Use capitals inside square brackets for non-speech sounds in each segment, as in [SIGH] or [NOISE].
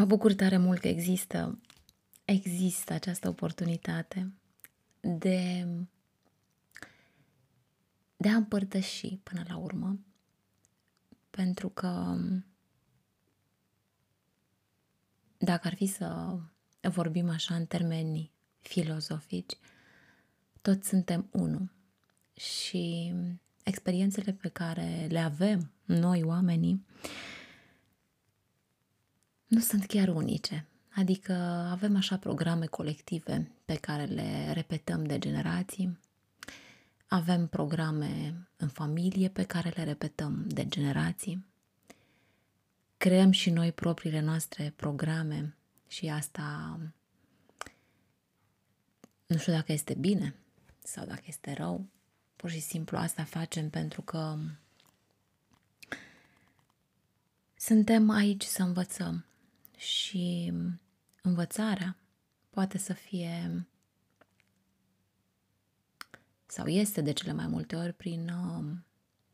Mă bucur tare mult că există, există această oportunitate de, de a împărtăși până la urmă, pentru că dacă ar fi să vorbim așa în termeni filozofici, toți suntem unul și experiențele pe care le avem noi oamenii nu sunt chiar unice. Adică avem așa programe colective pe care le repetăm de generații, avem programe în familie pe care le repetăm de generații, creăm și noi propriile noastre programe și asta nu știu dacă este bine sau dacă este rău, pur și simplu asta facem pentru că suntem aici să învățăm și învățarea poate să fie sau este de cele mai multe ori prin, uh,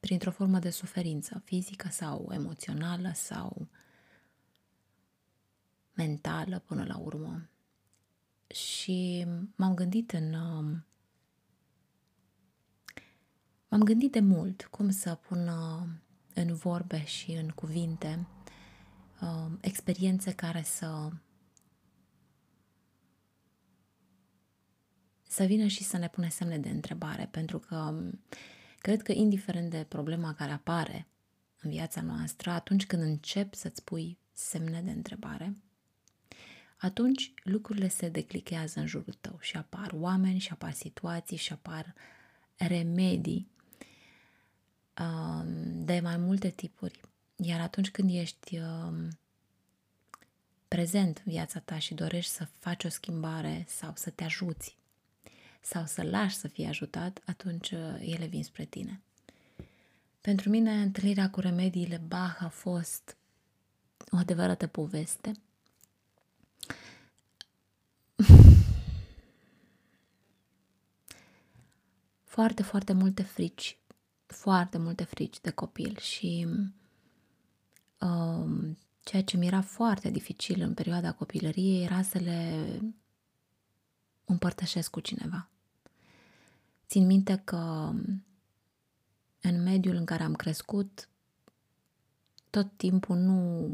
printr-o formă de suferință fizică sau emoțională sau mentală până la urmă. Și m-am gândit în uh, m-am gândit de mult cum să pun uh, în vorbe și în cuvinte uh, experiențe care să să vină și să ne pune semne de întrebare, pentru că um, cred că indiferent de problema care apare în viața noastră, atunci când încep să-ți pui semne de întrebare, atunci lucrurile se declichează în jurul tău și apar oameni și apar situații și apar remedii um, de mai multe tipuri iar atunci când ești uh, prezent în viața ta și dorești să faci o schimbare sau să te ajuți sau să lași să fii ajutat, atunci uh, ele vin spre tine. Pentru mine, întâlnirea cu remediile Bach a fost o adevărată poveste. [LAUGHS] Foarte, foarte multe frici, foarte multe frici de copil și um, ceea ce mi era foarte dificil în perioada copilăriei era să le împărtășesc cu cineva. Țin minte că în mediul în care am crescut, tot timpul nu,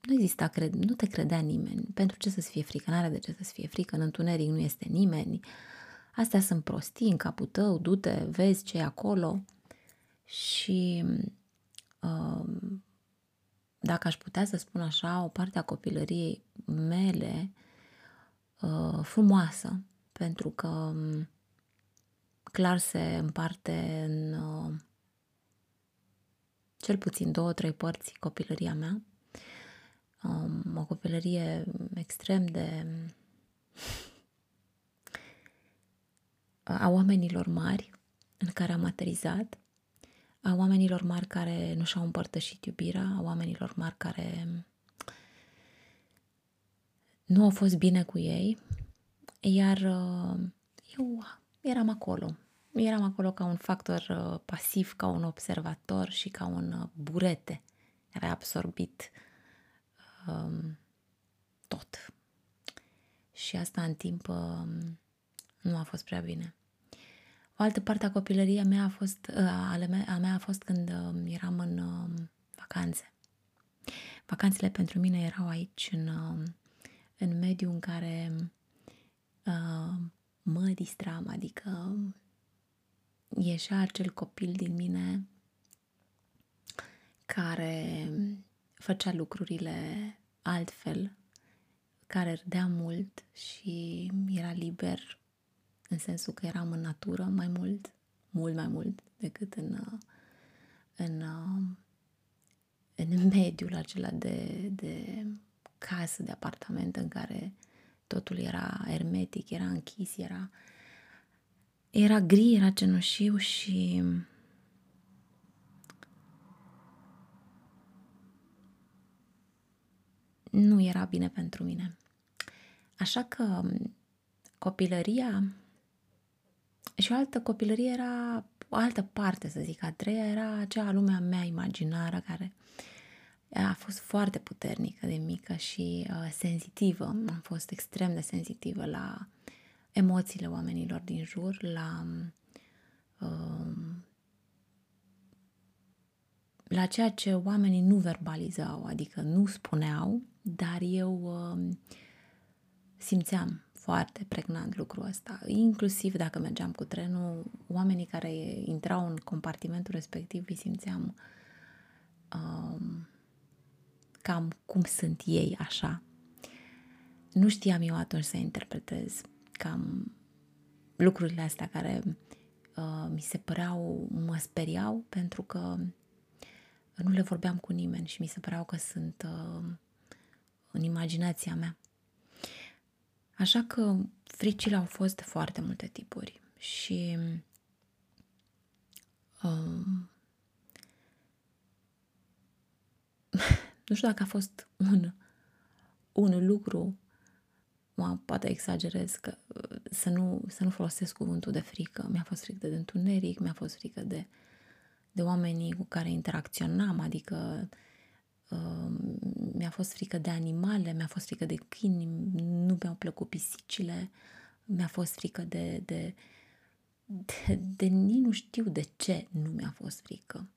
nu exista, cred, nu te credea nimeni. Pentru ce să-ți fie frică? N-are de ce să-ți fie frică. În întuneric nu este nimeni. Astea sunt prostii în capul tău, du-te, vezi ce e acolo. Și dacă aș putea să spun așa, o parte a copilăriei mele uh, frumoasă, pentru că um, clar se împarte în uh, cel puțin două, trei părți copilăria mea. Um, o copilărie extrem de a oamenilor mari în care am aterizat, a oamenilor mari care nu și-au împărtășit iubirea, a oamenilor mari care nu au fost bine cu ei, iar uh, eu eram acolo. Eram acolo ca un factor uh, pasiv, ca un observator și ca un uh, burete care a absorbit um, tot. Și asta în timp um, nu a fost prea bine. O altă parte a copilăriei mea a fost, uh, ale mea, a mea a fost când um, eram în um, vacanțe. Vacanțele pentru mine erau aici, în, um, în mediul în care uh, mă distram, adică ieșea acel copil din mine care făcea lucrurile altfel, care râdea mult și era liber în sensul că eram în natură mai mult, mult mai mult decât în, în, în mediul acela de, de casă, de apartament în care totul era ermetic, era închis, era, era gri, era cenușiu și nu era bine pentru mine. Așa că copilăria și o altă copilărie era o altă parte, să zic, a treia era acea lumea mea imaginară care a fost foarte puternică de mică și uh, senzitivă. Am fost extrem de senzitivă la emoțiile oamenilor din jur, la uh, la ceea ce oamenii nu verbalizau, adică nu spuneau, dar eu uh, simțeam foarte pregnant lucrul ăsta. Inclusiv dacă mergeam cu trenul, oamenii care intrau în compartimentul respectiv îi simțeam um, cam cum sunt ei așa. Nu știam eu atunci să interpretez cam lucrurile astea care uh, mi se păreau, mă speriau pentru că nu le vorbeam cu nimeni și mi se păreau că sunt uh, în imaginația mea. Așa că fricile au fost de foarte multe tipuri și um, [LAUGHS] nu știu dacă a fost un, un lucru, mă, poate exagerez, că, să, nu, să nu folosesc cuvântul de frică. Mi-a fost frică de întuneric, mi-a fost frică de, de oamenii cu care interacționam, adică Um, mi-a fost frică de animale, mi-a fost frică de câini, nu mi-au plăcut pisicile, mi-a fost frică de, de, de, de nici nu știu de ce nu mi-a fost frică.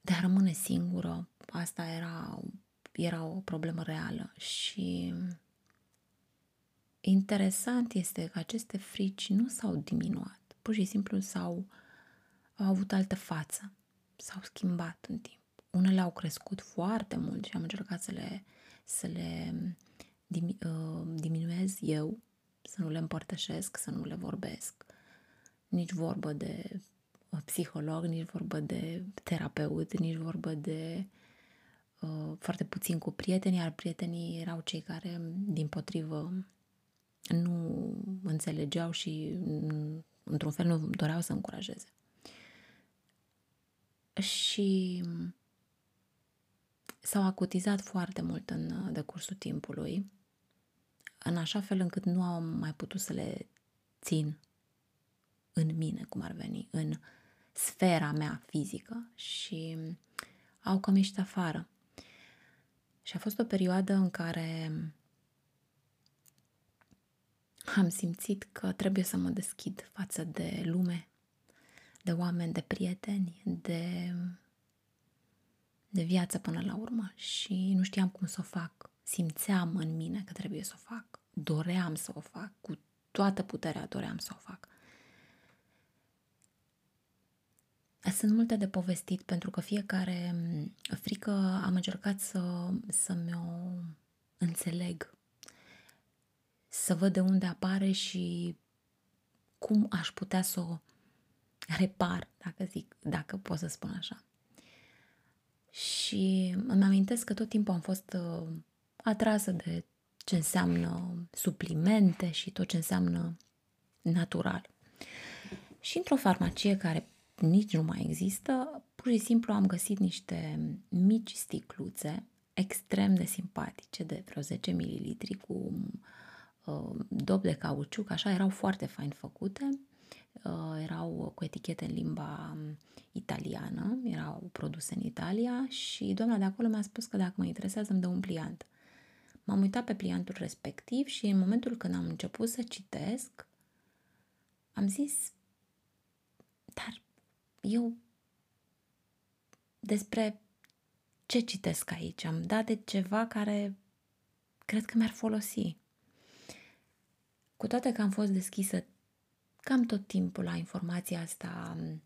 De a rămâne singură, asta era, era o problemă reală și interesant este că aceste frici nu s-au diminuat, pur și simplu s-au au avut altă față s-au schimbat în timp. Unele au crescut foarte mult și am încercat să le, să le uh, diminuez eu, să nu le împărtășesc, să nu le vorbesc. Nici vorbă de uh, psiholog, nici vorbă de terapeut, nici vorbă de uh, foarte puțin cu prieteni, iar prietenii erau cei care, din potrivă, nu înțelegeau și, într-un fel, nu doreau să încurajeze și s-au acutizat foarte mult în decursul timpului, în așa fel încât nu am mai putut să le țin în mine, cum ar veni, în sfera mea fizică și au cam ieșit afară. Și a fost o perioadă în care am simțit că trebuie să mă deschid față de lume, de oameni, de prieteni, de, de viață până la urmă și nu știam cum să o fac. Simțeam în mine că trebuie să o fac. Doream să o fac. Cu toată puterea doream să o fac. Sunt multe de povestit pentru că fiecare frică am încercat să, să mi-o înțeleg, să văd de unde apare și cum aș putea să o repar, dacă zic, dacă pot să spun așa. Și îmi amintesc că tot timpul am fost uh, atrasă de ce înseamnă suplimente și tot ce înseamnă natural. Și într-o farmacie care nici nu mai există, pur și simplu am găsit niște mici sticluțe extrem de simpatice, de vreo 10 ml cu uh, dop de cauciuc, așa, erau foarte fain făcute uh, erau cu etichete în limba um, italiană, erau produse în Italia și doamna de acolo mi-a spus că dacă mă interesează îmi dă un pliant. M-am uitat pe pliantul respectiv și în momentul când am început să citesc, am zis, dar eu despre ce citesc aici? Am dat de ceva care cred că mi-ar folosi. Cu toate că am fost deschisă cam tot timpul la informația asta mm,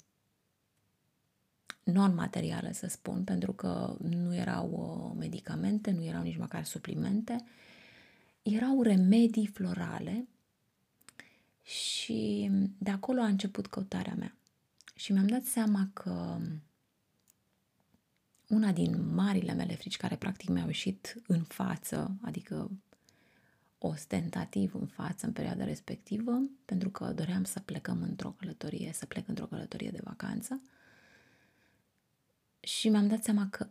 non-materială, să spun, pentru că nu erau uh, medicamente, nu erau nici măcar suplimente, erau remedii florale și de acolo a început căutarea mea. Și mi-am dat seama că una din marile mele frici care practic mi-au ieșit în față, adică ostentativ în față în perioada respectivă, pentru că doream să plecăm într-o călătorie, să plec într-o călătorie de vacanță. Și mi-am dat seama că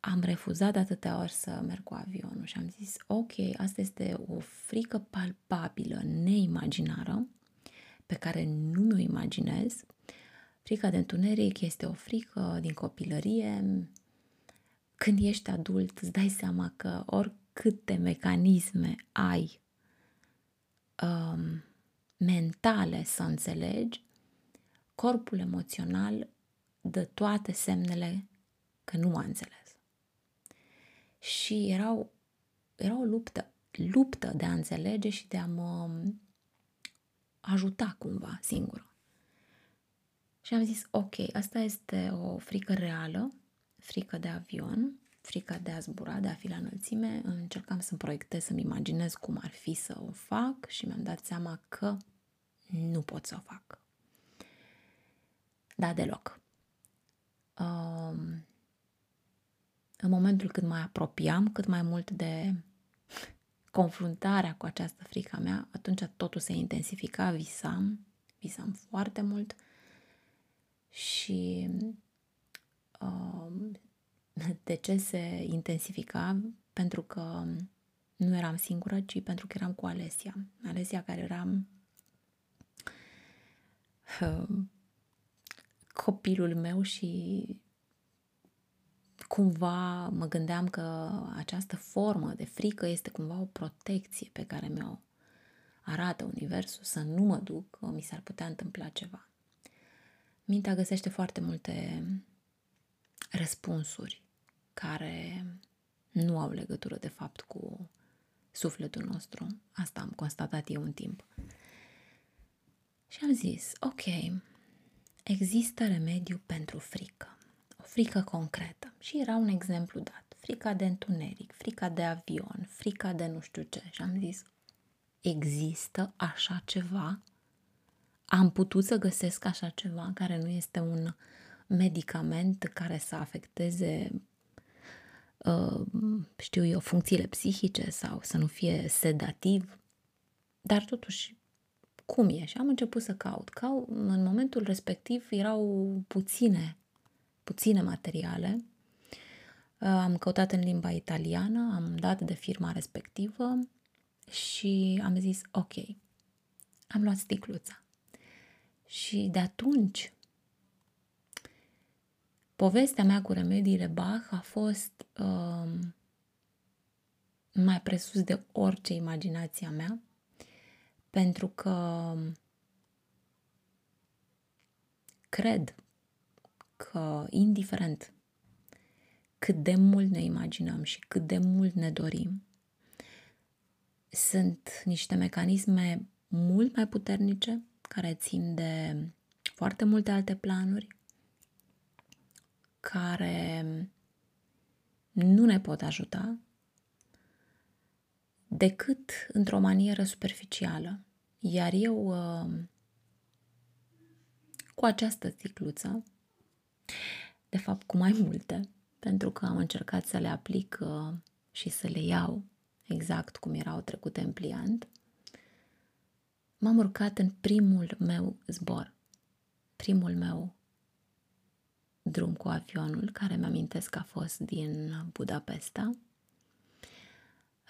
am refuzat de atâtea ori să merg cu avionul și am zis, ok, asta este o frică palpabilă, neimaginară, pe care nu mi-o imaginez. Frica de întuneric este o frică din copilărie. Când ești adult, îți dai seama că oricâte mecanisme ai um, mentale să înțelegi, corpul emoțional dă toate semnele că nu a înțeles. Și erau, era o luptă, luptă de a înțelege și de a mă ajuta cumva singură. Și am zis, ok, asta este o frică reală, frică de avion, frica de a zbura, de a fi la înălțime. Încercam să-mi proiectez, să-mi imaginez cum ar fi să o fac și mi-am dat seama că nu pot să o fac. Da, deloc. Um, în momentul când mai apropiam cât mai mult de confruntarea cu această frică mea, atunci totul se intensifica, visam, visam foarte mult și uh, de ce se intensifica? Pentru că nu eram singură, ci pentru că eram cu Alesia. Alesia care era uh, copilul meu și cumva mă gândeam că această formă de frică este cumva o protecție pe care mi-o arată Universul să nu mă duc, mi s-ar putea întâmpla ceva. Mintea găsește foarte multe răspunsuri care nu au legătură de fapt cu sufletul nostru. Asta am constatat eu un timp. Și am zis, ok, există remediu pentru frică frică concretă. Și era un exemplu dat. Frica de întuneric, frica de avion, frica de nu știu ce. Și am zis, există așa ceva? Am putut să găsesc așa ceva care nu este un medicament care să afecteze uh, știu eu, funcțiile psihice sau să nu fie sedativ. Dar totuși, cum e? Și am început să caut. Cau, în momentul respectiv erau puține puține materiale. Uh, am căutat în limba italiană, am dat de firma respectivă și am zis ok. Am luat sticluța. Și de atunci povestea mea cu remediile Bach a fost uh, mai presus de orice imaginația mea, pentru că cred că, indiferent cât de mult ne imaginăm și cât de mult ne dorim, sunt niște mecanisme mult mai puternice care țin de foarte multe alte planuri care nu ne pot ajuta decât într-o manieră superficială. Iar eu, uh, cu această sticluță, de fapt cu mai multe, pentru că am încercat să le aplic uh, și să le iau exact cum erau trecute în pliant, m-am urcat în primul meu zbor, primul meu drum cu avionul, care mi-amintesc că a fost din Budapesta.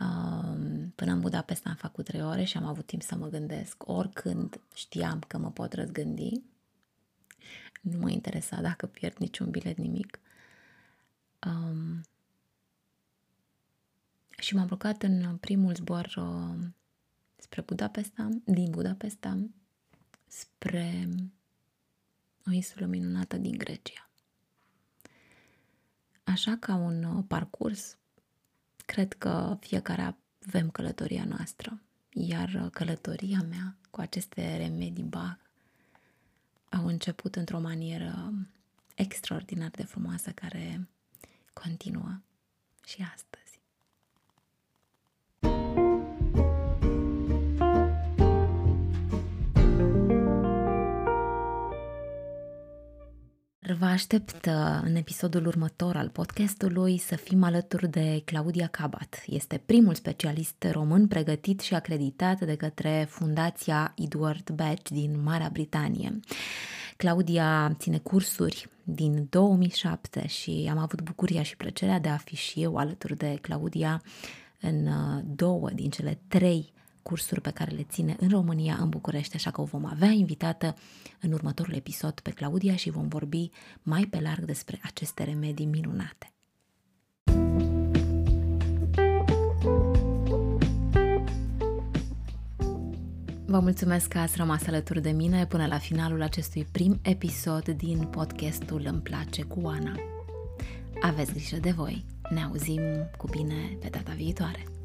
Um, până în Budapesta am făcut trei ore și am avut timp să mă gândesc oricând știam că mă pot răzgândi nu mă interesa dacă pierd niciun bilet, nimic. Um, și m-am rugat în primul zbor uh, spre Budapesta, din Budapesta, spre o insulă minunată din Grecia. Așa ca un uh, parcurs, cred că fiecare avem călătoria noastră, iar uh, călătoria mea cu aceste remedii Bach au început într-o manieră extraordinar de frumoasă care continuă și astăzi. Vă aștept în episodul următor al podcastului să fim alături de Claudia Cabat. Este primul specialist român pregătit și acreditat de către Fundația Edward Badge din Marea Britanie. Claudia ține cursuri din 2007 și am avut bucuria și plăcerea de a fi și eu alături de Claudia în uh, două din cele trei cursuri pe care le ține în România, în București, așa că o vom avea invitată în următorul episod pe Claudia și vom vorbi mai pe larg despre aceste remedii minunate. Vă mulțumesc că ați rămas alături de mine până la finalul acestui prim episod din podcastul Îmi place cu Ana. Aveți grijă de voi. Ne auzim cu bine pe data viitoare.